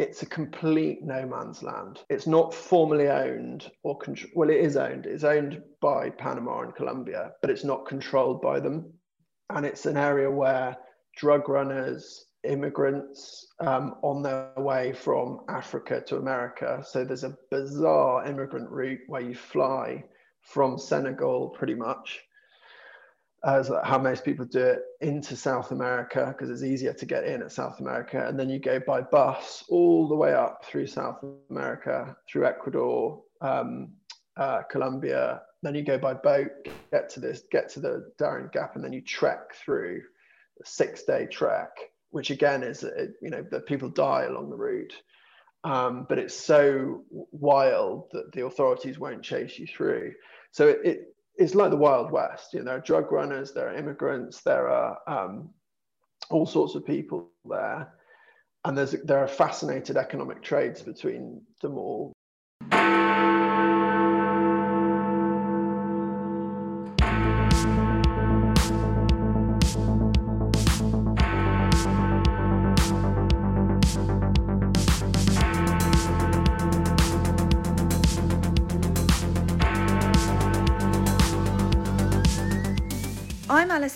It's a complete no man's land. It's not formally owned or control. Well, it is owned. It's owned by Panama and Colombia, but it's not controlled by them. And it's an area where drug runners, immigrants um, on their way from Africa to America. So there's a bizarre immigrant route where you fly from Senegal pretty much, as how most people do it, into South America because it's easier to get in at South America. And then you go by bus all the way up through South America, through Ecuador, um, uh, Colombia. Then you go by boat, get to this, get to the Darien Gap, and then you trek through a six day trek which again is you know that people die along the route um, but it's so wild that the authorities won't chase you through so it, it it's like the wild west you know there are drug runners there are immigrants there are um, all sorts of people there. And there's there are fascinated economic trades between them all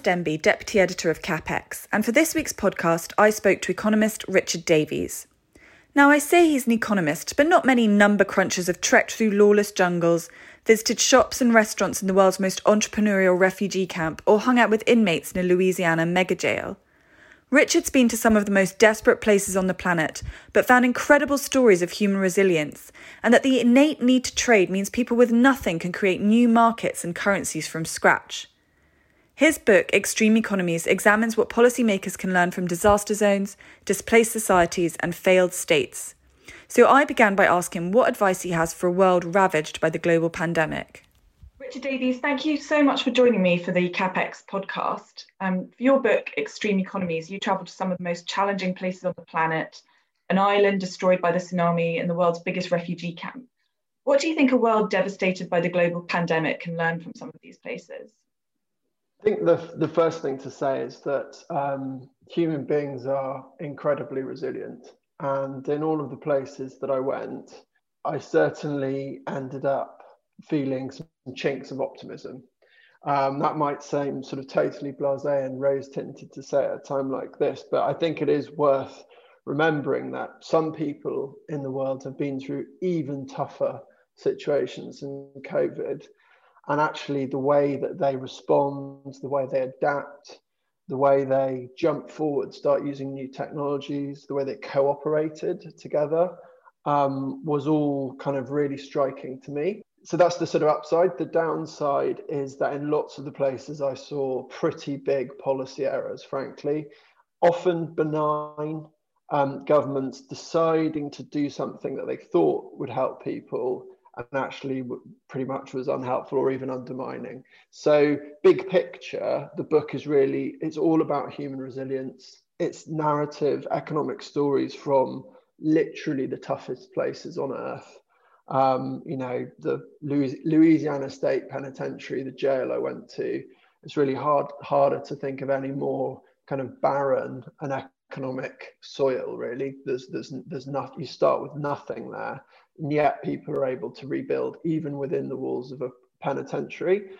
I'm Denby, Deputy Editor of CapX, and for this week's podcast, I spoke to economist Richard Davies. Now, I say he's an economist, but not many number crunchers have trekked through lawless jungles, visited shops and restaurants in the world's most entrepreneurial refugee camp, or hung out with inmates in a Louisiana mega jail. Richard's been to some of the most desperate places on the planet, but found incredible stories of human resilience, and that the innate need to trade means people with nothing can create new markets and currencies from scratch. His book, Extreme Economies, examines what policymakers can learn from disaster zones, displaced societies, and failed states. So I began by asking what advice he has for a world ravaged by the global pandemic. Richard Davies, thank you so much for joining me for the CapX podcast. Um, for your book, Extreme Economies, you travelled to some of the most challenging places on the planet, an island destroyed by the tsunami and the world's biggest refugee camp. What do you think a world devastated by the global pandemic can learn from some of these places? I think the, the first thing to say is that um, human beings are incredibly resilient. And in all of the places that I went, I certainly ended up feeling some chinks of optimism. Um, that might seem sort of totally blase and rose tinted to say at a time like this, but I think it is worth remembering that some people in the world have been through even tougher situations than COVID and actually the way that they respond, the way they adapt, the way they jump forward, start using new technologies, the way they cooperated together um, was all kind of really striking to me. So that's the sort of upside. The downside is that in lots of the places I saw pretty big policy errors, frankly, often benign um, governments deciding to do something that they thought would help people and actually pretty much was unhelpful or even undermining. So, big picture, the book is really it's all about human resilience. It's narrative, economic stories from literally the toughest places on earth. Um, you know, the Louisiana State Penitentiary, the jail I went to. It's really hard harder to think of any more kind of barren and economic soil. Really, there's there's there's nothing. You start with nothing there and yet people are able to rebuild even within the walls of a penitentiary.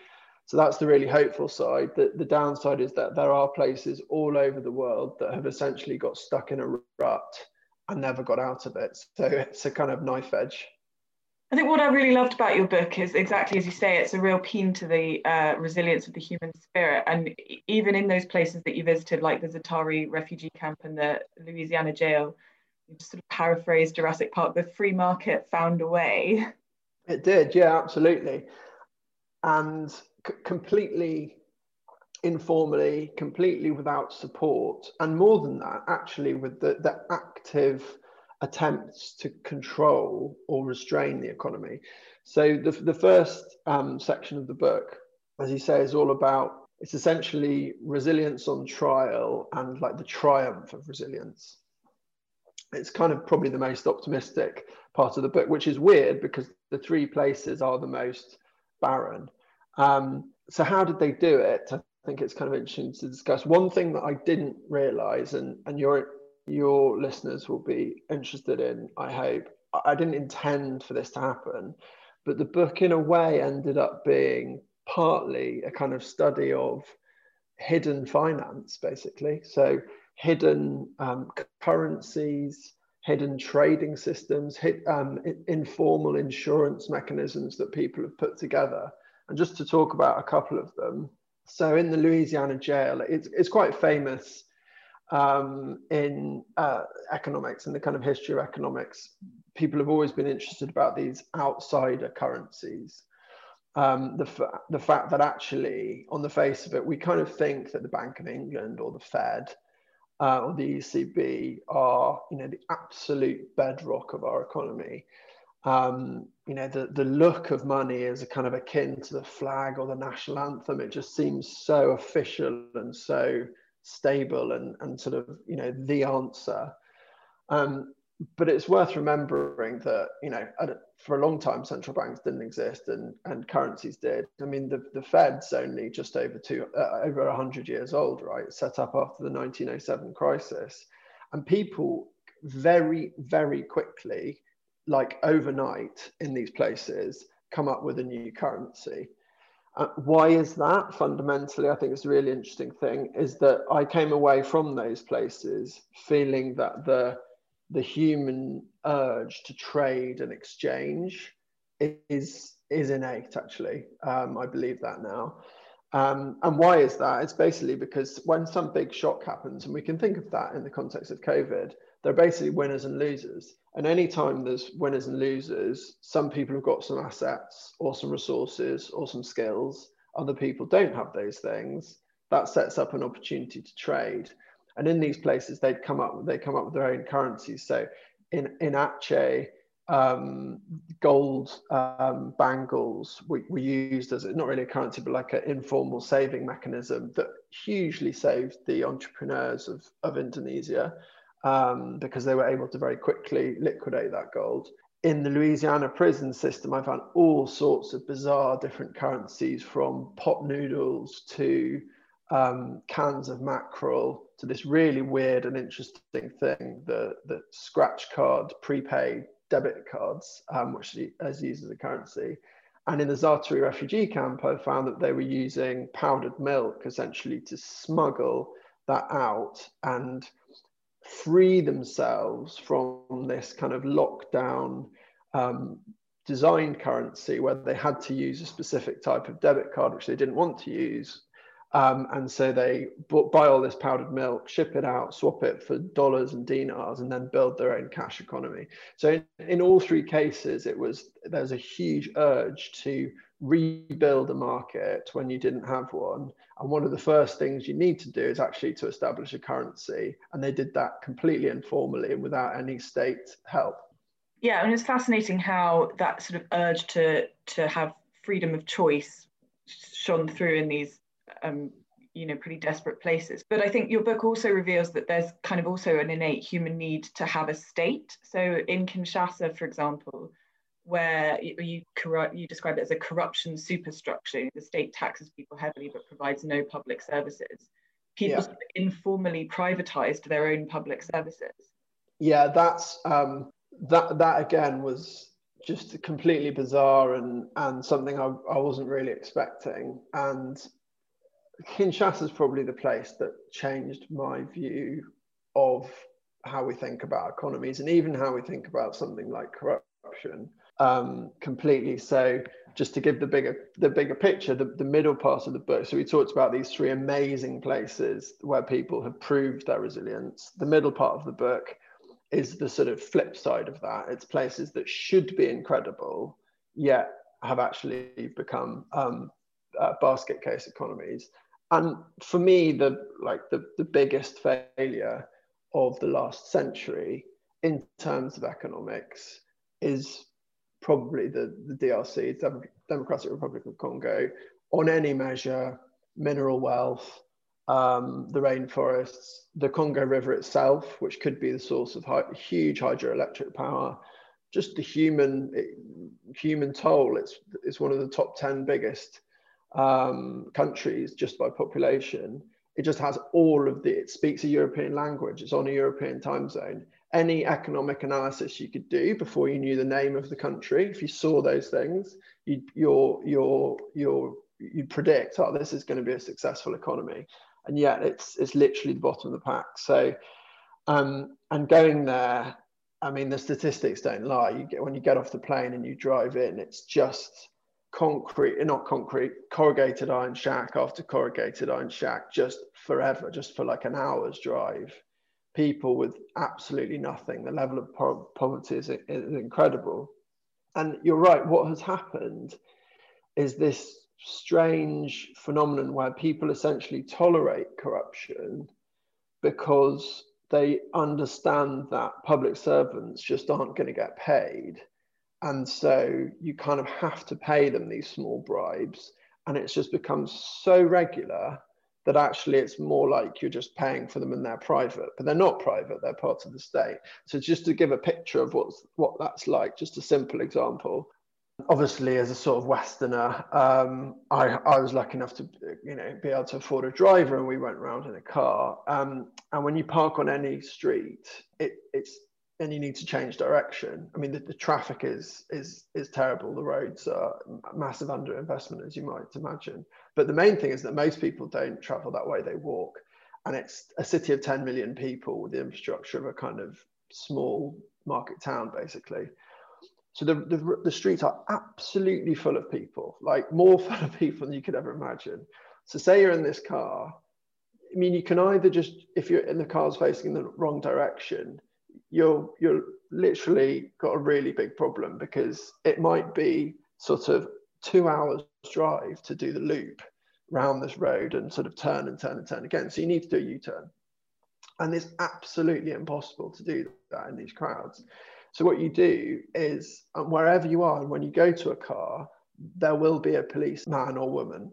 So that's the really hopeful side. The, the downside is that there are places all over the world that have essentially got stuck in a rut and never got out of it. So it's a kind of knife edge. I think what I really loved about your book is exactly as you say, it's a real peen to the uh, resilience of the human spirit. And even in those places that you visited, like the Za'atari refugee camp and the Louisiana jail, just sort of paraphrase Jurassic Park, the free market found a way. It did, yeah, absolutely. And c- completely informally, completely without support, and more than that, actually, with the, the active attempts to control or restrain the economy. So the, the first um, section of the book, as you say, is all about it's essentially resilience on trial and like the triumph of resilience. It's kind of probably the most optimistic part of the book, which is weird because the three places are the most barren. Um, so how did they do it? I think it's kind of interesting to discuss. One thing that I didn't realize, and, and you're your listeners will be interested in, I hope. I didn't intend for this to happen, but the book, in a way, ended up being partly a kind of study of hidden finance, basically. So, hidden um, currencies, hidden trading systems, um, informal insurance mechanisms that people have put together. And just to talk about a couple of them. So, in the Louisiana jail, it's, it's quite famous um, in uh, economics and the kind of history of economics, people have always been interested about these outsider currencies. Um, the, the fact that actually, on the face of it, we kind of think that the Bank of England or the Fed uh, or the ECB are, you know, the absolute bedrock of our economy. Um, you know, the, the look of money is a kind of akin to the flag or the national anthem. It just seems so official and so stable and, and sort of you know the answer um, but it's worth remembering that you know for a long time central banks didn't exist and, and currencies did. I mean the, the fed's only just over two uh, over 100 years old right set up after the 1907 crisis. And people very very quickly like overnight in these places come up with a new currency. Uh, why is that? Fundamentally, I think it's a really interesting thing is that I came away from those places feeling that the the human urge to trade and exchange is is innate. Actually, um, I believe that now. Um, and why is that? It's basically because when some big shock happens, and we can think of that in the context of COVID, they're basically winners and losers. And anytime there's winners and losers, some people have got some assets or some resources or some skills. Other people don't have those things. That sets up an opportunity to trade. And in these places, they'd come up they come up with their own currencies. So in in Aceh, um, gold um, bangles were, were used as not really a currency, but like an informal saving mechanism that hugely saved the entrepreneurs of, of Indonesia um, because they were able to very quickly liquidate that gold. In the Louisiana prison system, I found all sorts of bizarre different currencies from pot noodles to um, cans of mackerel to this really weird and interesting thing the, the scratch card prepaid debit cards, um, which is used as a currency. And in the Za'atari refugee camp, I found that they were using powdered milk essentially to smuggle that out and free themselves from this kind of lockdown um, design currency where they had to use a specific type of debit card which they didn't want to use um, and so they buy all this powdered milk, ship it out, swap it for dollars and dinars, and then build their own cash economy. So in, in all three cases, it was there's a huge urge to rebuild a market when you didn't have one. And one of the first things you need to do is actually to establish a currency. And they did that completely informally and without any state help. Yeah, and it's fascinating how that sort of urge to to have freedom of choice shone through in these um, you know pretty desperate places but i think your book also reveals that there's kind of also an innate human need to have a state so in kinshasa for example where you, you, corrupt, you describe it as a corruption superstructure. The state taxes people heavily but provides no public services. People yeah. informally privatized their own public services. Yeah, that's um, that. That again was just completely bizarre and and something I, I wasn't really expecting. And Kinshasa is probably the place that changed my view of how we think about economies and even how we think about something like corruption um, completely. So just to give the bigger the bigger picture, the, the middle part of the book. So we talked about these three amazing places where people have proved their resilience. The middle part of the book is the sort of flip side of that. It's places that should be incredible, yet have actually become um, uh, basket case economies. And for me, the like the, the biggest failure of the last century in terms of economics is probably the, the DRC, Democratic Republic of Congo, on any measure, mineral wealth, um, the rainforests, the Congo River itself, which could be the source of high, huge hydroelectric power, just the human human toll. It's it's one of the top ten biggest um, countries just by population. It just has all of the. It speaks a European language. It's on a European time zone. Any economic analysis you could do before you knew the name of the country, if you saw those things, you your your your you'd predict, oh, this is going to be a successful economy and yet it's it's literally the bottom of the pack. So, um, and going there, I mean, the statistics don't lie. You get when you get off the plane and you drive in, it's just concrete, not concrete, corrugated iron shack after corrugated iron shack, just forever, just for like an hour's drive. People with absolutely nothing. The level of poverty is, is incredible. And you're right. What has happened is this strange phenomenon where people essentially tolerate corruption because they understand that public servants just aren't going to get paid. And so you kind of have to pay them these small bribes. And it's just become so regular that actually it's more like you're just paying for them and they're private, but they're not private, they're part of the state. So just to give a picture of what's, what that's like, just a simple example, obviously as a sort of westerner um, I, I was lucky enough to you know be able to afford a driver and we went around in a car um, and when you park on any street it, it's and you need to change direction. I mean the, the traffic is is is terrible. The roads are massive underinvestment as you might imagine. But the main thing is that most people don't travel that way. They walk and it's a city of 10 million people with the infrastructure of a kind of small market town basically. So the, the, the, streets are absolutely full of people, like more full of people than you could ever imagine. So say you're in this car, I mean, you can either just, if you're in the car's facing the wrong direction, you're, you're literally got a really big problem because it might be sort of two hours drive to do the loop around this road and sort of turn and turn and turn again. So you need to do a U-turn. And it's absolutely impossible to do that in these crowds. So what you do is um, wherever you are, and when you go to a car, there will be a police man or woman.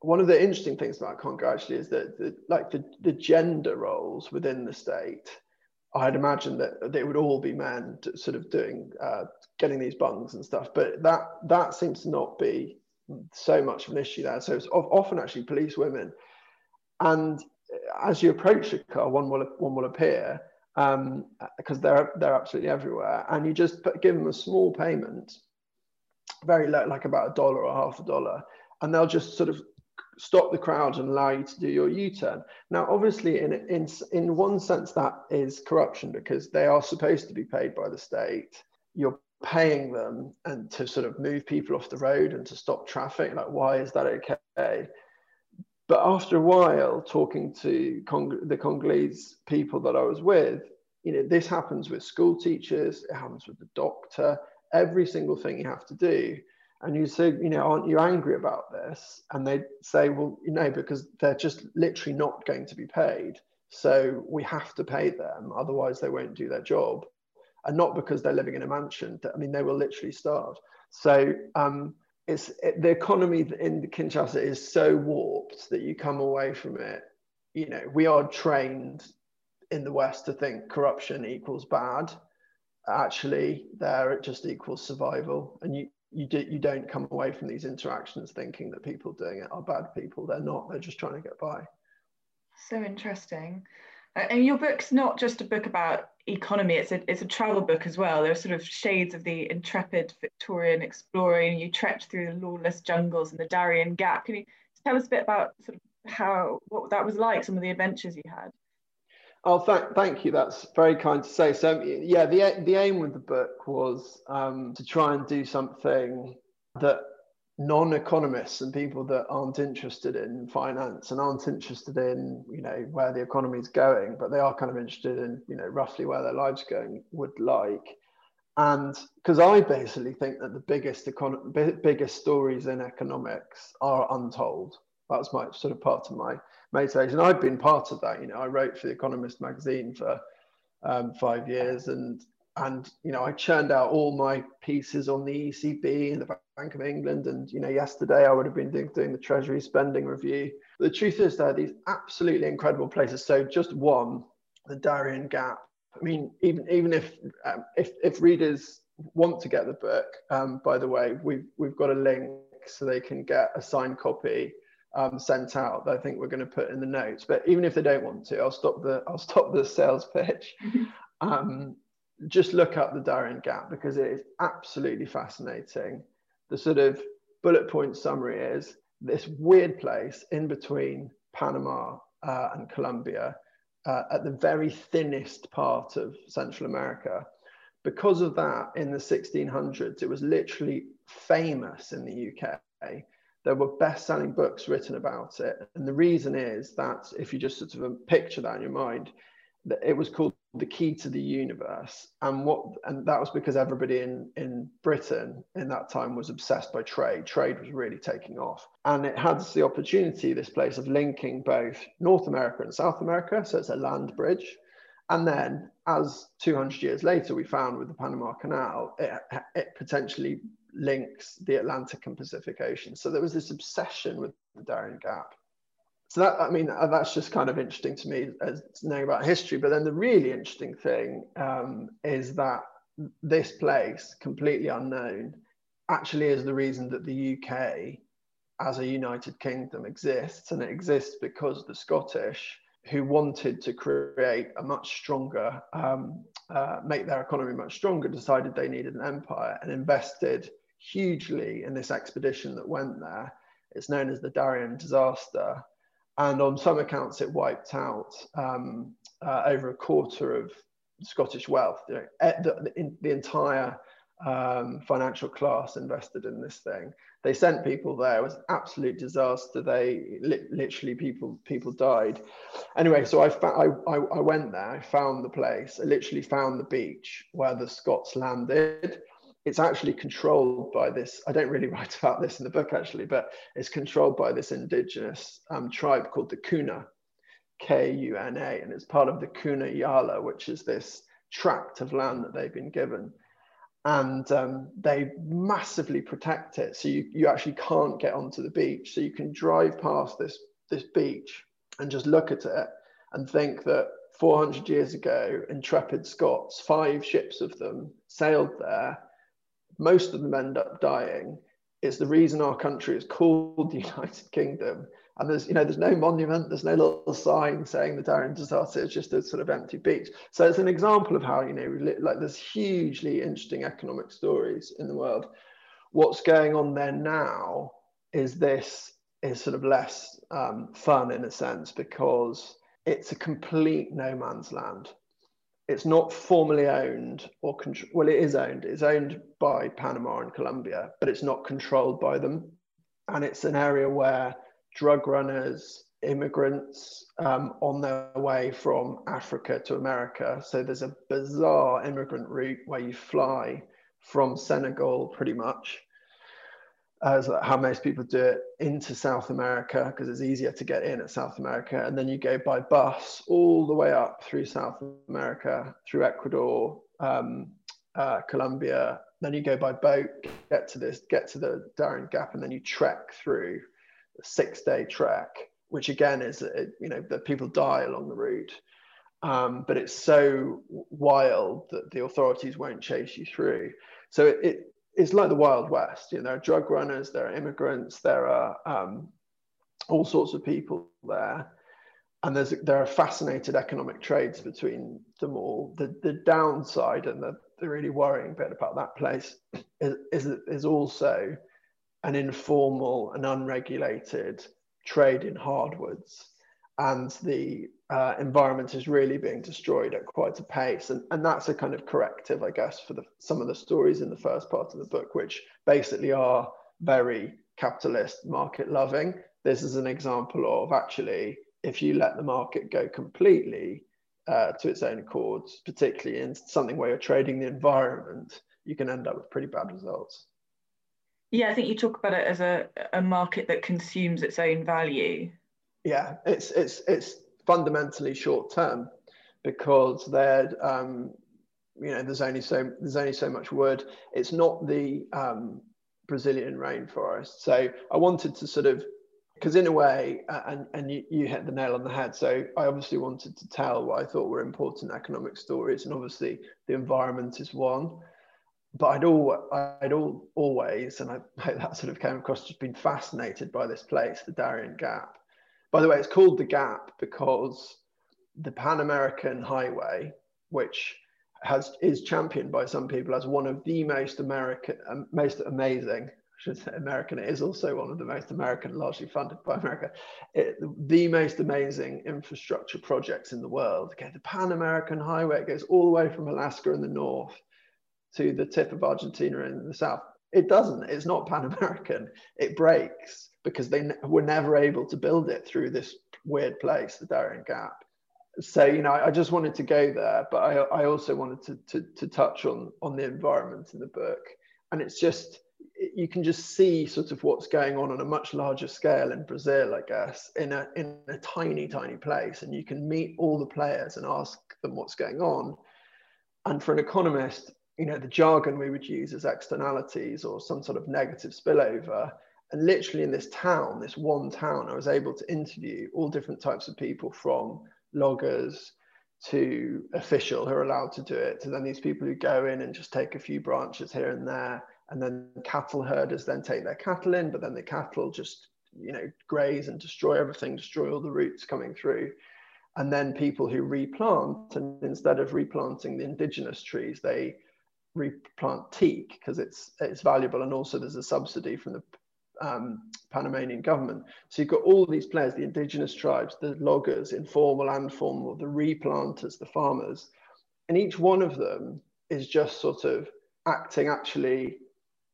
One of the interesting things about Congo actually is that the, like the, the gender roles within the state, I'd imagine that they would all be men sort of doing uh, getting these bungs and stuff, but that that seems to not be so much of an issue there. So it's often actually police women, and as you approach a car, one will one will appear, um, because they're they're absolutely everywhere. And you just put, give them a small payment, very low, like about a dollar or half a dollar, and they'll just sort of stop the crowd and allow you to do your U-turn. Now, obviously, in in in one sense, that is corruption because they are supposed to be paid by the state. You're paying them and to sort of move people off the road and to stop traffic. Like, why is that okay? But after a while, talking to Cong- the Congolese people that I was with, you know, this happens with school teachers, it happens with the doctor, every single thing you have to do. And you say, you know, aren't you angry about this? And they say, well, you know, because they're just literally not going to be paid. So we have to pay them, otherwise they won't do their job. And not because they're living in a mansion. I mean, they will literally starve. So um, it's it, the economy in Kinshasa is so warped that you come away from it. You know, we are trained in the West to think corruption equals bad. Actually, there it just equals survival, and you you do, you don't come away from these interactions thinking that people doing it are bad people. They're not. They're just trying to get by. So interesting. And your book's not just a book about economy. It's a it's a travel book as well. There are sort of shades of the intrepid Victorian explorer, and you trekked through the lawless jungles and the Darien Gap. Can you tell us a bit about sort of how what that was like, some of the adventures you had? Oh, th- thank you. That's very kind to say. So, yeah, the the aim with the book was um, to try and do something that non-economists and people that aren't interested in finance and aren't interested in you know where the economy is going but they are kind of interested in you know roughly where their lives going would like and because i basically think that the biggest econ- biggest stories in economics are untold that's my sort of part of my motivation i've been part of that you know i wrote for the economist magazine for um, five years and and you know I churned out all my pieces on the ECB and the Bank of England, and you know yesterday I would have been doing, doing the Treasury spending review. The truth is, there are these absolutely incredible places. So just one, the Darien Gap. I mean, even even if um, if if readers want to get the book, um, by the way, we've we've got a link so they can get a signed copy um, sent out that I think we're going to put in the notes. But even if they don't want to, I'll stop the I'll stop the sales pitch. Um, just look up the Darien Gap because it is absolutely fascinating. The sort of bullet point summary is this weird place in between Panama uh, and Colombia uh, at the very thinnest part of Central America. Because of that, in the 1600s, it was literally famous in the UK. There were best selling books written about it. And the reason is that if you just sort of um, picture that in your mind, that it was called the key to the universe. And what and that was because everybody in in britain in that time was obsessed by trade. Trade was really taking off. And it had the opportunity this place of linking both north america and south america. So it's a land bridge and then as 200 years later we found with the panama canal it, it potentially links the atlantic and pacific ocean. So there was this obsession with the darien gap. So that i mean uh, that's just kind of interesting to me as knowing about history. But then the really interesting thing um, is that this place completely unknown actually is the reason that the uk as a united kingdom exists. And it exists because the scottish who wanted to create a much stronger um, uh, make their economy much stronger decided they needed an empire and invested hugely in this expedition that went there it's known as the darien disaster and on some accounts it wiped out um, uh, over a quarter of Scottish wealth. You know, the, the, the, entire um, financial class invested in this thing. They sent people there. It was absolute disaster. They li- literally people people died. Anyway, so I, fa- I, I, I went there. I found the place. I literally found the beach where the Scots landed it's actually controlled by this. I don't really write about this in the book actually, but it's controlled by this indigenous um, tribe called the Kuna, K U N A, and it's part of the Kuna Yala, which is this tract of land that they've been given. And um, they massively protect it. So you, you actually can't get onto the beach. So you can drive past this, this beach and just look at it and think that 400 years ago, intrepid Scots, five ships of them sailed there most of them end up dying. It's the reason our country is called the United Kingdom. And there's, you know, there's no monument, there's no little sign saying the Darien disaster. It's just a sort of empty beach. So it's an example of how, you know, like there's hugely interesting economic stories in the world. What's going on there now is this is sort of less um, fun in a sense because it's a complete no man's land it's not formally owned or control. Well, it is owned. It's owned by Panama and Colombia, but it's not controlled by them. And it's an area where drug runners, immigrants um, on their way from Africa to America. So there's a bizarre immigrant route where you fly from Senegal pretty much as how most people do it into South America because it's easier to get in at South America, and then you go by bus all the way up through South America, through Ecuador, um, uh, Colombia. Then you go by boat, get to this, get to the Darien Gap, and then you trek through a six-day trek, which again is you know that people die along the route. Um, but it's so wild that the authorities won't chase you through. So it, it it's like the Wild West. You know, there are drug runners, there are immigrants, there are um, all sorts of people there. and there's there are fascinated economic trades between them all. The the downside and the, the really worrying bit about that place is, is is also an informal and unregulated trade in hardwoods, and the uh, environment is really being destroyed at quite a pace, and and that's a kind of corrective, I guess, for the some of the stories in the first part of the book, which basically are very capitalist, market loving. This is an example of actually if you let the market go completely uh, to its own accord, particularly in something where you're trading the environment, you can end up with pretty bad results. Yeah, I think you talk about it as a, a market that consumes its own value. Yeah, it's it's it's fundamentally short term because there, um, you know, there's only so there's only so much wood. It's not the um, Brazilian rainforest. So I wanted to sort of because in a way, uh, and, and you, you hit the nail on the head. So I obviously wanted to tell what I thought were important economic stories, and obviously the environment is one. But I'd all I'd all always, and I hope that sort of came across, just been fascinated by this place, the Darien Gap. By the way, it's called the Gap because the Pan American Highway, which has is championed by some people as one of the most American, um, most amazing should say American. It is also one of the most American, largely funded by America, it, the most amazing infrastructure projects in the world. Okay, the Pan American Highway goes all the way from Alaska in the north to the tip of Argentina in the south. It doesn't. It's not Pan American. It breaks because they were never able to build it through this weird place, the Darien Gap. So you know, I just wanted to go there, but I, I also wanted to, to to touch on on the environment in the book, and it's just you can just see sort of what's going on on a much larger scale in Brazil, I guess, in a in a tiny, tiny place, and you can meet all the players and ask them what's going on. And for an economist, you know, the jargon we would use is externalities or some sort of negative spillover. And literally in this town, this one town, I was able to interview all different types of people from loggers to official who are allowed to do it, to then these people who go in and just take a few branches here and there and then cattle herders then take their cattle in, but then the cattle just you know graze and destroy everything, destroy all the roots coming through. And then people who replant, and instead of replanting the indigenous trees, they replant teak because it's it's valuable, and also there's a subsidy from the um, Panamanian government. So you've got all these players, the indigenous tribes, the loggers, informal and formal, the replanters, the farmers, and each one of them is just sort of acting actually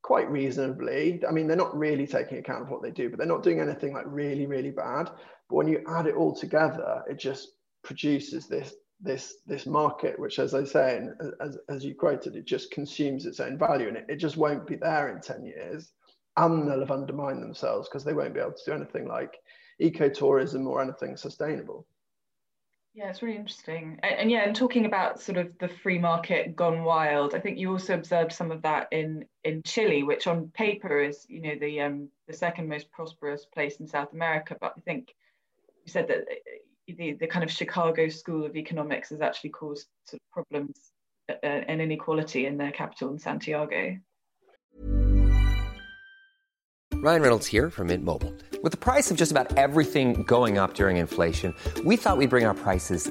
quite reasonably. I mean, they're not really taking account of what they do, but they're not doing anything like really, really bad. But when you add it all together, it just produces this this this market, which, as I say, and as, as you quoted, it just consumes its own value, and it, it just won't be there in ten years. And they'll have undermined themselves because they won't be able to do anything like ecotourism or anything sustainable. Yeah, it's really interesting. And, and, yeah, and talking about sort of the free market gone wild, I think you also observed some of that in in Chile, which on paper is, you know, the um the second most prosperous place in South America. But I think you said that the, the kind of Chicago School of Economics has actually caused sort of problems uh, and inequality in their capital in Santiago. Ryan Reynolds here from Mint Mobile. With the price of just about everything going up during inflation, we thought we'd bring our prices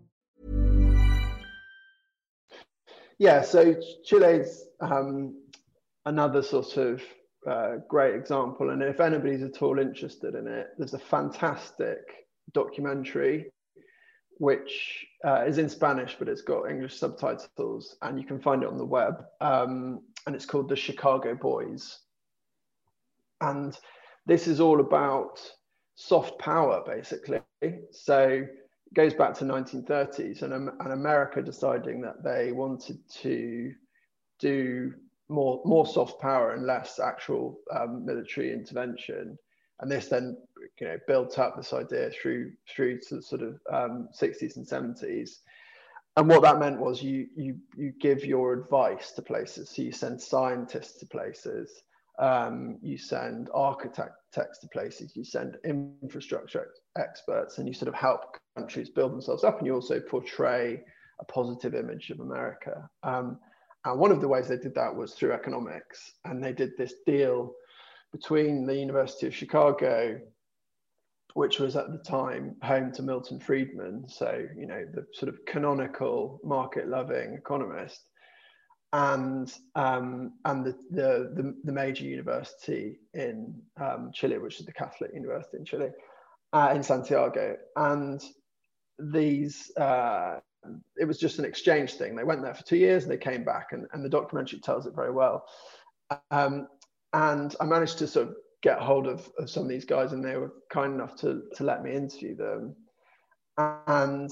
Yeah, so Chile's um, another sort of uh, great example. And if anybody's at all interested in it, there's a fantastic documentary which uh, is in Spanish, but it's got English subtitles, and you can find it on the web. Um, and it's called The Chicago Boys. And this is all about soft power, basically. So goes back to 1930s and, and America deciding that they wanted to do more, more soft power and less actual um, military intervention. And this then you know built up this idea through through to the sort of um, 60s and 70s and what that meant was you you you give your advice to places. So you send scientists to places um, you send architects to places you send infrastructure experts and you sort of help countries build themselves up and you also portray a positive image of america. Um, and one of the ways they did that was through economics. And they did this deal between the University of Chicago, which was at the time home to Milton Friedman, so you know the sort of canonical market-loving economist, and um, and the, the, the the major university in um, Chile, which is the Catholic University in Chile, uh, in Santiago, and these. Uh, it was just an exchange thing. They went there for two years and they came back, and, and the documentary tells it very well. Um, and I managed to sort of get hold of, of some of these guys, and they were kind enough to, to let me interview them. And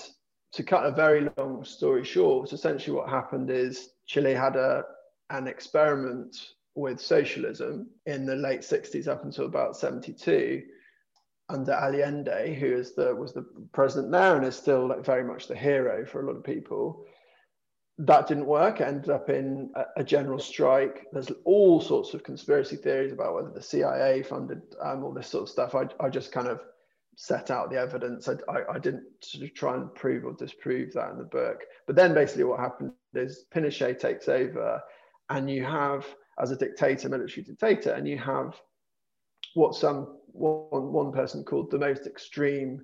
to cut a very long story short, essentially what happened is Chile had a an experiment with socialism in the late 60s up until about 72 under Allende, who is the was the president there and is still like very much the hero for a lot of people that didn't work. It ended up in a, a, general strike. There's all sorts of conspiracy theories about whether the CIA funded um, all this sort of stuff. I, I just kind of set out the evidence. I, I, I, didn't sort of try and prove or disprove that in the book. But then basically what happened is Pinochet takes over and you have, as a dictator, military dictator, and you have what some one, one person called the most extreme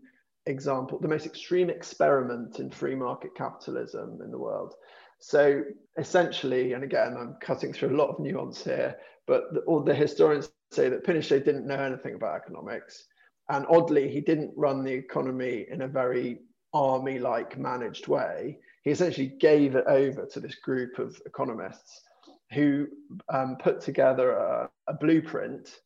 example, the most extreme experiment in free market capitalism in the world. So essentially, and again, I'm cutting through a lot of nuance here, but the, all the historians say that Pinochet didn't know anything about economics. And oddly, he didn't run the economy in a very army like managed way. He essentially gave it over to this group of economists who um, put together a, a, blueprint,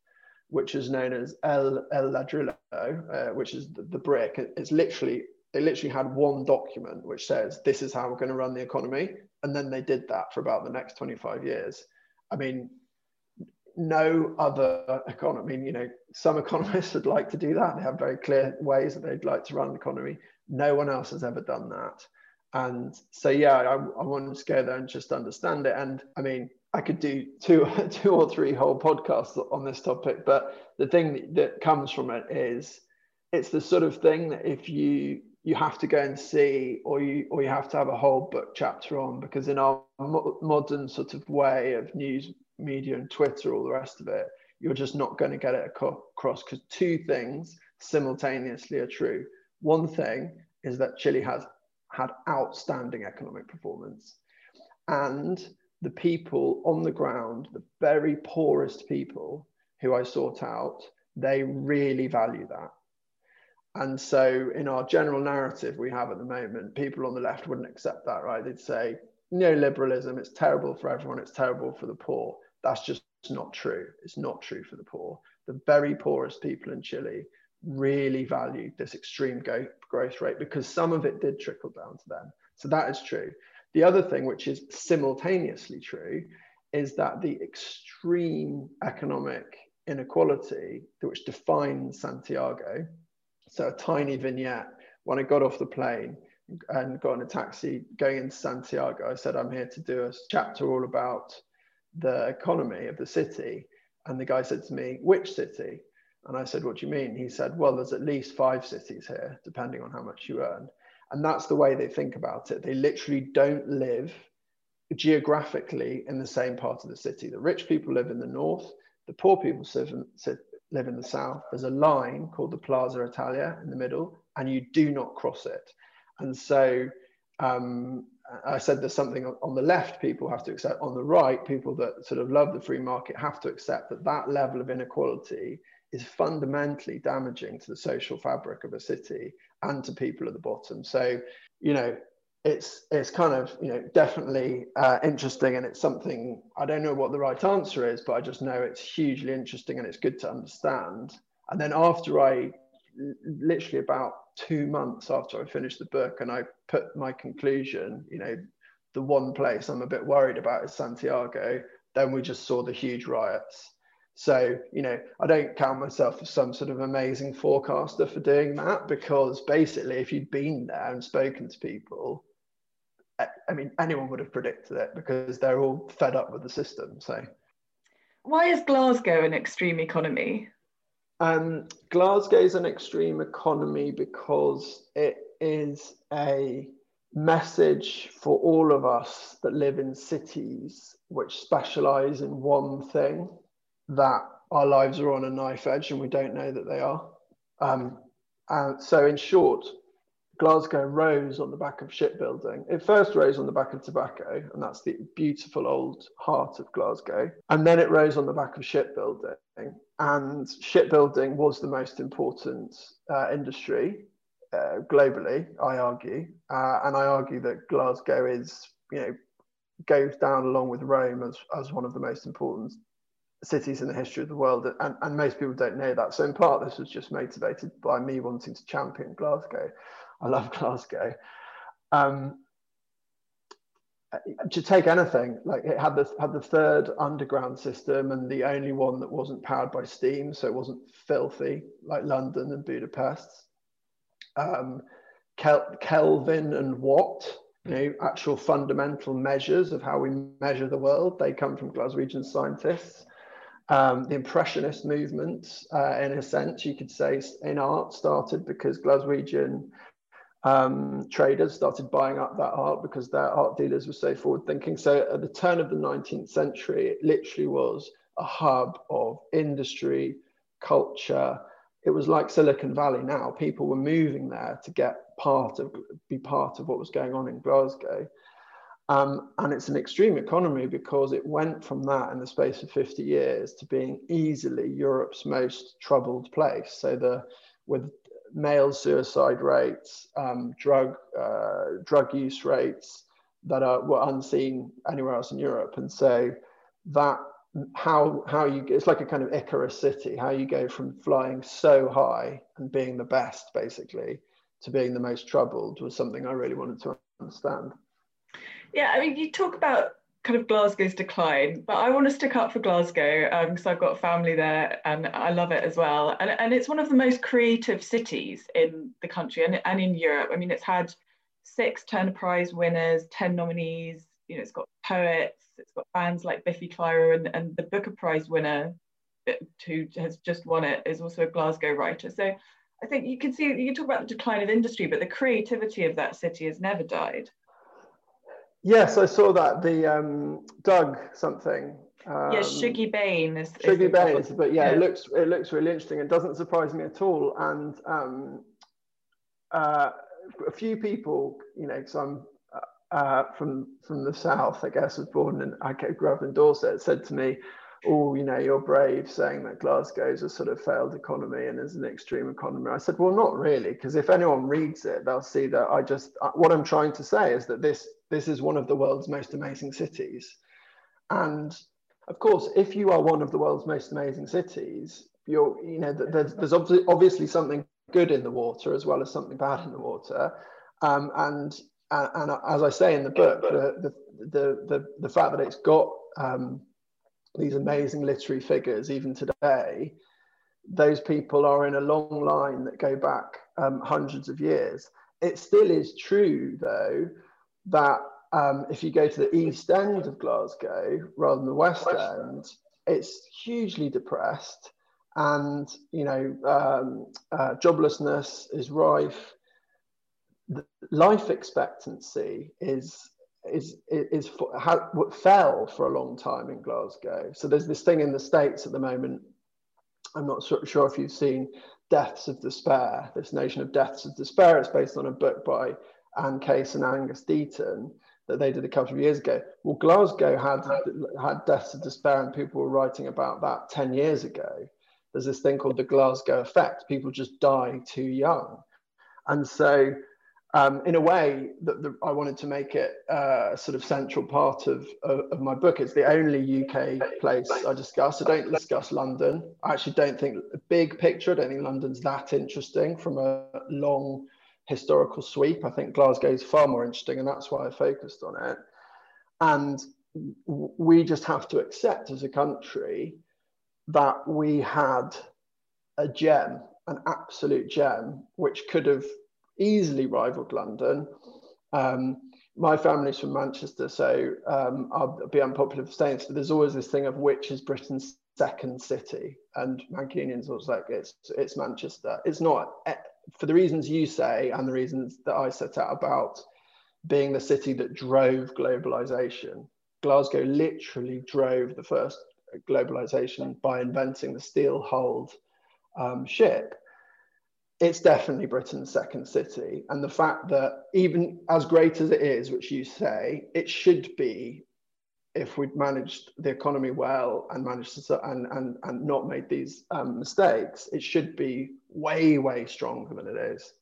which is known as El, El Ladrillo, uh, which is the, the brick. It's literally, they literally had one document which says, this is how we're going to run the economy and then they did that for about the next 25 years. I mean, no other economy, you know, some economists would like to do that. They have very clear ways that they'd like to run the economy. No one else has ever done that. And so, yeah, I, I wanted to go there and just understand it. And I mean, I could do two, two or three whole podcasts on this topic, but the thing that comes from it is it's the sort of thing that if you you have to go and see or you or you have to have a whole book chapter on because in our mo- modern sort of way of news media and twitter all the rest of it you're just not going to get it across because two things simultaneously are true one thing is that chile has had outstanding economic performance and the people on the ground the very poorest people who i sought out they really value that and so, in our general narrative we have at the moment, people on the left wouldn't accept that, right? They'd say neoliberalism, it's terrible for everyone, it's terrible for the poor. That's just not true. It's not true for the poor. The very poorest people in Chile really valued this extreme go- growth rate because some of it did trickle down to them. So, that is true. The other thing, which is simultaneously true, is that the extreme economic inequality which defines Santiago so a tiny vignette. When I got off the plane and got in a taxi going into Santiago, I said, I'm here to do a chapter all about the economy of the city. And the guy said to me, Which city? And I said, What do you mean? He said, Well, there's at least five cities here, depending on how much you earn. And that's the way they think about it. They literally don't live geographically in the same part of the city. The rich people live in the north, the poor people live in the south. There's a line called the Plaza Italia in the middle, and you do not cross it. And so um, I said there's something on the left people have to accept. On the right, people that sort of love the free market have to accept that that level of inequality is fundamentally damaging to the social fabric of a city and to people at the bottom. So, you know, it's it's kind of you know definitely uh, interesting, and it's something I don't know what the right answer is, but I just know it's hugely interesting and it's good to understand. And then after I, literally about two months after I finished the book, and I put my conclusion, you know, the one place I'm a bit worried about is Santiago. Then we just saw the huge riots so, you know, I don't count myself as some sort of amazing forecaster for doing that because basically, if you'd been there and spoken to people, I mean, anyone would have predicted it because they're all fed up with the system. So, why is Glasgow an extreme economy? Um, Glasgow is an extreme economy because it is a message for all of us that live in cities which specialize in one thing that our lives are on a knife edge and we don't know that they are. Um, and so, in short, Glasgow rose on the back of shipbuilding. It first rose on the back of tobacco, and that's the beautiful old heart of Glasgow. And then it rose on the back of shipbuilding. And shipbuilding was the most important uh, industry uh, globally, I argue. Uh, and I argue that Glasgow is, you know, goes down along with Rome as, as one of the most important cities in the history of the world, and, and most people don't know that. So in part, this was just motivated by me wanting to champion Glasgow. I love Glasgow. Um, to take anything, like it had the had the third underground system and the only one that wasn't powered by steam, so it wasn't filthy like London and Budapest. Um, Kel- Kelvin and Watt, you know, actual fundamental measures of how we measure the world, they come from Glaswegian scientists. Um, the Impressionist movement, uh, in a sense, you could say, in art started because Glaswegian um, traders started buying up that art because their art dealers were so forward thinking. So at the turn of the 19th century, it literally was a hub of industry, culture. It was like Silicon Valley now. People were moving there to get part of, be part of what was going on in Glasgow. Um, and it's an extreme economy because it went from that in the space of 50 years to being easily Europe's most troubled place. So the with male suicide rates, um, drug uh, drug use rates that are were unseen anywhere else in Europe, and so that how how you it's like a kind of Icarus city, how you go from flying so high and being the best basically to being the most troubled was something I really wanted to understand. Yeah, I mean, you talk about kind of Glasgow's decline, but I want to stick up for Glasgow because um, I've got family there and I love it as well. And, and it's one of the most creative cities in the country and, and in Europe. I mean, it's had six Turner Prize winners, 10 nominees, you know, it's got poets, it's got bands like Biffy Clyro and, and the Booker Prize winner uh, who has just won it is also a Glasgow writer. So I think you can see, you can talk about the decline of industry, but the creativity of that city has never died. Yes, I saw that. The um, Doug something. Um, yes, Shuggie Bain is. Bain, is, but yeah, yeah, it looks it looks really interesting. It doesn't surprise me at all. And um, uh, a few people, you know, because I'm uh, from from the south, I guess, was born and I grew up in Dorset, said to me, "Oh, you know, you're brave saying that Glasgow's a sort of failed economy and is an extreme economy." I said, "Well, not really, because if anyone reads it, they'll see that I just uh, what I'm trying to say is that this this is one of the world's most amazing cities. And of course, if you are one of the world's most amazing cities, you're, you know, there's, there's obviously something good in the water as well as something bad in the water. Um, and, and as I say in the book, the, the, the, the fact that it's got um, these amazing literary figures even today, those people are in a long line that go back um, hundreds of years. It still is true, though, that um, if you go to the east end of Glasgow rather than the west end, it's hugely depressed, and you know um, uh, joblessness is rife. The life expectancy is is is, how, fell for a long time in Glasgow. So there's this thing in the states at the moment. I'm not sure if you've seen Deaths of Despair. This notion of Deaths of Despair. It's based on a book by Anne Case and Angus Deaton that they did a couple of years ago. Well, Glasgow had had Deaths of Despair, and people were writing about that ten years ago. There's this thing called the Glasgow effect. People just die too young, and so um, in a way that I wanted to make it uh, sort of central part of, of, of, my book. It's the only UK place I discuss. I don't discuss London. I actually don't think big picture, I don't think London's that interesting from a long historical sweep. I think Glasgow is far more interesting, and that's why I focused on it. And we just have to accept as a country that we had a gem, an absolute gem, which could have easily rivaled London. Um, my family's from Manchester, so um, I'll be unpopular for saying this, but there's always this thing of which is Britain's second city, and Mancunians always like it's it's Manchester. It's not eh, for the reasons you say and the reasons that I set out about being the city that drove globalization. Glasgow literally drove the first globalization by inventing the steel hulled um, ship it's definitely Britain's second city. And the fact that even as great as it is, which you say, it should be if we'd managed the economy well and managed to and and, and not made these um, mistakes, it should be way, way stronger than it is.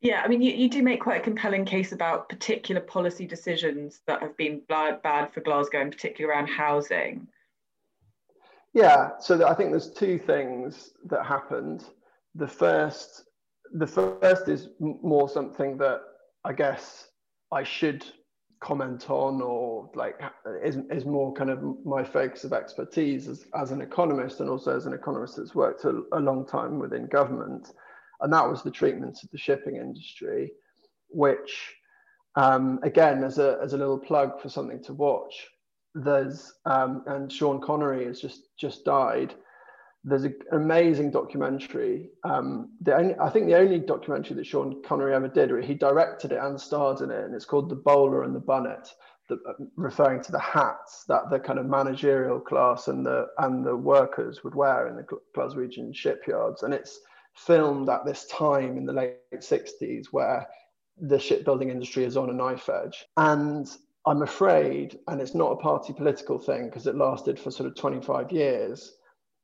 Yeah, I mean, you, you do make quite a compelling case about particular policy decisions that have been bad for Glasgow, and particularly around housing. Yeah, so I think there's two things that happened the first the first is more something that I guess I should comment on or like is, is more kind of my focus of expertise as, as an economist and also as an economist that's worked a, a long time within government. And that was the treatment of the shipping industry which um, again as a, as a little plug for something to watch there's um, and Sean Connery has just just died there's an amazing documentary. Um, only, I think the only documentary that Sean Connery ever did, he directed it and starred in it, and it's called The Bowler and the Bunnet, the, uh, referring to the hats that the kind of managerial class and the and the workers would wear in the Glaswegian shipyards, and it's filmed at this time in the late 60s where the shipbuilding industry is on a knife edge, and I'm afraid, and it's not a party political thing because it lasted for sort of 25 years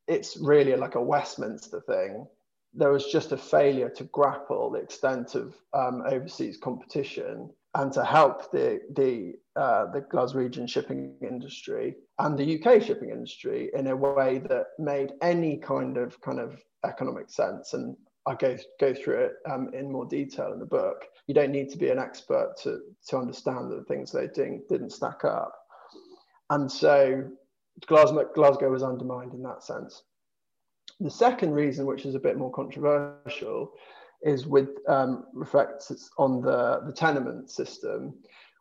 it's really like a Westminster thing. There was just a failure to grapple the extent of um, overseas competition and to help the the uh, the Glaswegian shipping industry and the UK shipping industry in a way that made any kind of kind of economic sense. And I go go through it um, in more detail in the book. You don't need to be an expert to to understand that the things they're doing didn't stack up. And so Glasgow, Glasgow was undermined in that sense. The second reason, which is a bit more controversial, is with um, reflects on the, the tenement system,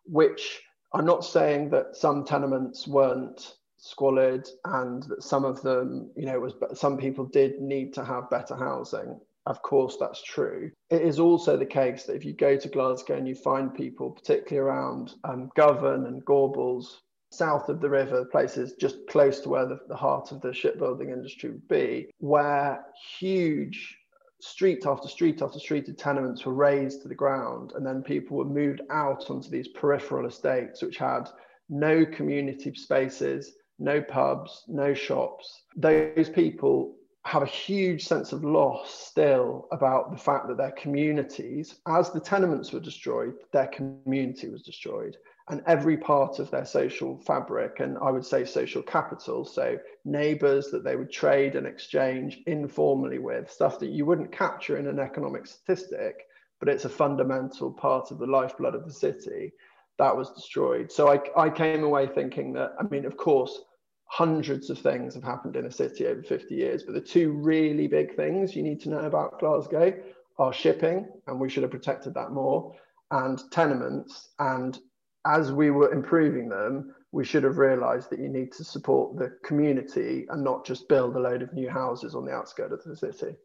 which I'm not saying that some tenements weren't squalid and that some of them, you know, was some people did need to have better housing. Of course, that's true. It is also the case that if you go to Glasgow and you find people, particularly around um, Govan and Gorbals, south of the river, places just close to where the, the heart of the shipbuilding industry would be, where huge street after street after street of tenements were razed to the ground, and then people were moved out onto these peripheral estates, which had no community spaces, no pubs, no shops. Those people have a huge sense of loss still about the fact that their communities, as the tenements were destroyed, their community was destroyed and every part of their social fabric and I would say social capital. So neighbors that they would trade and exchange informally with, stuff that you wouldn't capture in an economic statistic, but it's a fundamental part of the lifeblood of the city that was destroyed. So I, I came away thinking that, I mean, of course, hundreds of things have happened in a city over 50 years, but the two really big things you need to know about Glasgow are shipping, and we should have protected that more, and tenements and as we were improving them, we should have realized that you need to support the community and not just build a load of new houses on the outskirts of the city.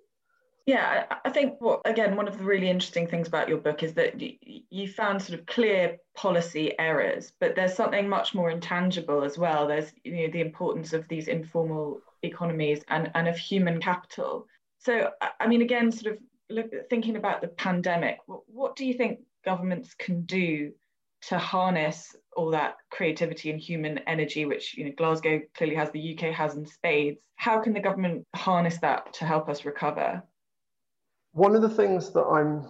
Yeah, I think what again one of the really interesting things about your book is that you found sort of clear policy errors, but there's something much more intangible as well. There's you know the importance of these informal economies and, and of human capital. So I mean, again, sort of look, thinking about the pandemic, what do you think governments can do to harness all that creativity and human energy, which you know Glasgow clearly has, the UK has in spades? How can the government harness that to help us recover? One of the things that I'm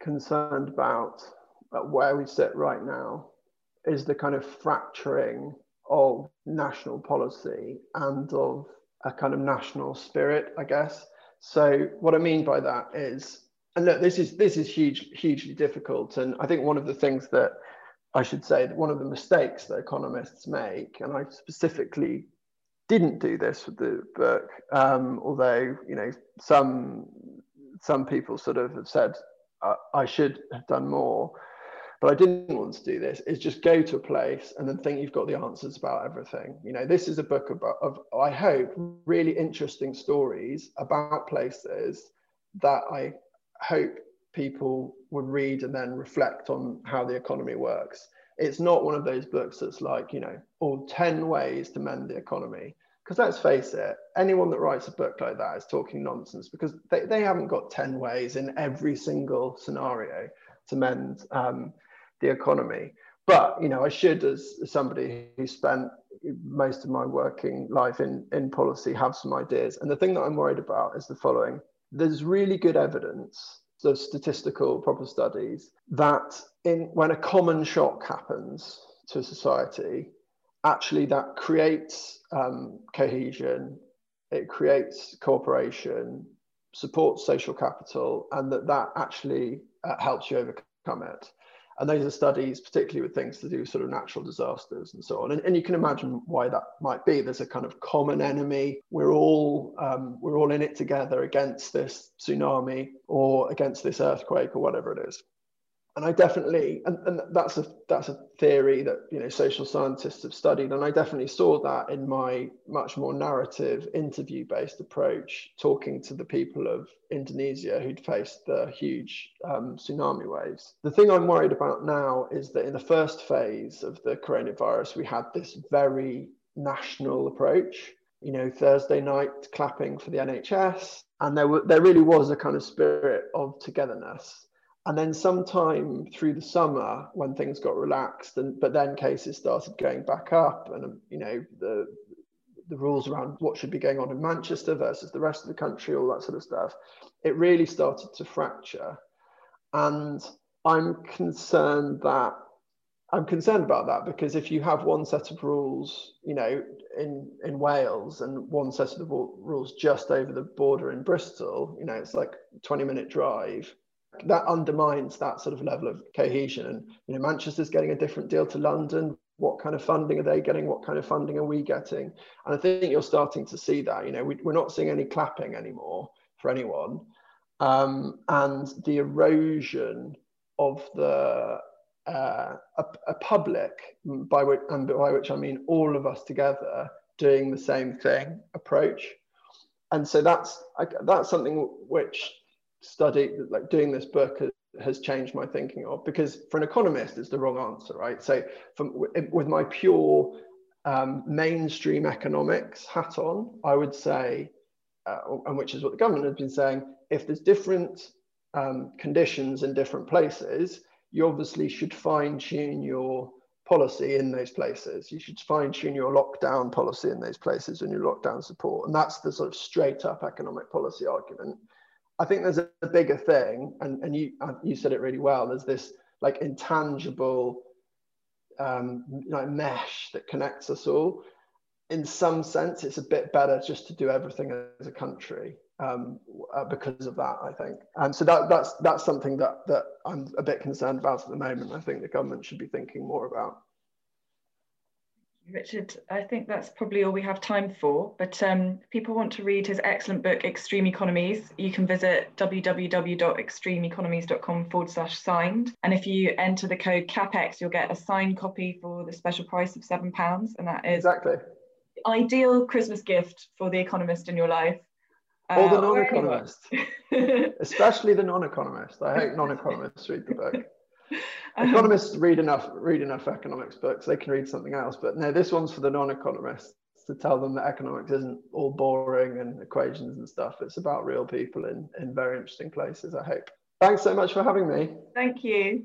concerned about at where we sit right now is the kind of fracturing of national policy and of a kind of national spirit, I guess. So what I mean by that is, and look, this is this is huge, hugely difficult. And I think one of the things that I should say that one of the mistakes that economists make, and I specifically didn't do this with the book, um, although you know some some people sort of have said uh, I should have done more, but I didn't want to do this. Is just go to a place and then think you've got the answers about everything. You know, this is a book about of I hope really interesting stories about places that I hope people would read and then reflect on how the economy works. It's not one of those books that's like, you know, all 10 ways to mend the economy because let's face it, anyone that writes a book like that is talking nonsense because they, they haven't got 10 ways in every single scenario to mend um, the economy. But, you know, I should, as somebody who spent most of my working life in, in policy, have some ideas. And the thing that I'm worried about is the following there's really good evidence, so statistical proper studies, that in when a common shock happens to society, actually that creates um, cohesion, it creates cooperation, supports social capital, and that that actually uh, helps you overcome it. And those are studies, particularly with things to do with sort of natural disasters and so on. And, and you can imagine why that might be. There's a kind of common enemy. We're all um, we're all in it together against this tsunami or against this earthquake or whatever it is and I definitely, and, and that's a that's a theory that you know social scientists have studied, and I definitely saw that in my much more narrative, interview-based approach, talking to the people of Indonesia who'd faced the huge um, tsunami waves. The thing I'm worried about now is that in the first phase of the coronavirus, we had this very national approach. You know, Thursday night clapping for the NHS, and there were there really was a kind of spirit of togetherness and then sometime through the summer when things got relaxed and but then cases started going back up and um, you know the the rules around what should be going on in manchester versus the rest of the country all that sort of stuff it really started to fracture. And i'm concerned that i'm concerned about that because if you have one set of rules you know in in wales and one set of rules just over the border in bristol you know it's like 20 minute drive that undermines that sort of level of cohesion. And you know, Manchester's getting a different deal to London. What kind of funding are they getting? What kind of funding are we getting? And I think you're starting to see that. You know, we, are not seeing any clapping anymore for anyone, um, and the erosion of the uh, a, a, public, by which and by which I mean all of us together doing the same thing approach. And so that's that's something which study like doing this book has changed my thinking of because for an economist it's the wrong answer right? So from with my pure um, mainstream economics hat on i would say uh, and which is what the government has been saying if there's different um, conditions in different places you obviously should fine tune your policy in those places. You should fine tune your lockdown policy in those places and your lockdown support. And that's the sort of straight up economic policy argument I think there's a, a bigger thing, and, and you uh, you said it really well. There's this like intangible um, like mesh that connects us all. In some sense, it's a bit better just to do everything as a country um, uh, because of that. I think, and so that that's that's something that that I'm a bit concerned about at the moment. I think the government should be thinking more about. Richard, I think that's probably all we have time for. But um, if people want to read his excellent book, Extreme Economies, you can visit www.extremeeconomies.com forward slash signed. And if you enter the code CapX, you'll get a signed copy for the special price of £7. And that is exactly the ideal Christmas gift for the economist in your life. Uh, or the non-economist, especially the non-economist. I hope non-economists read the book. Economists read enough read enough economics books. They can read something else, but no, this one's for the non-economists to tell them that economics isn't all boring and equations and stuff. It's about real people in in very interesting places. I hope. Thanks so much for having me. Thank you.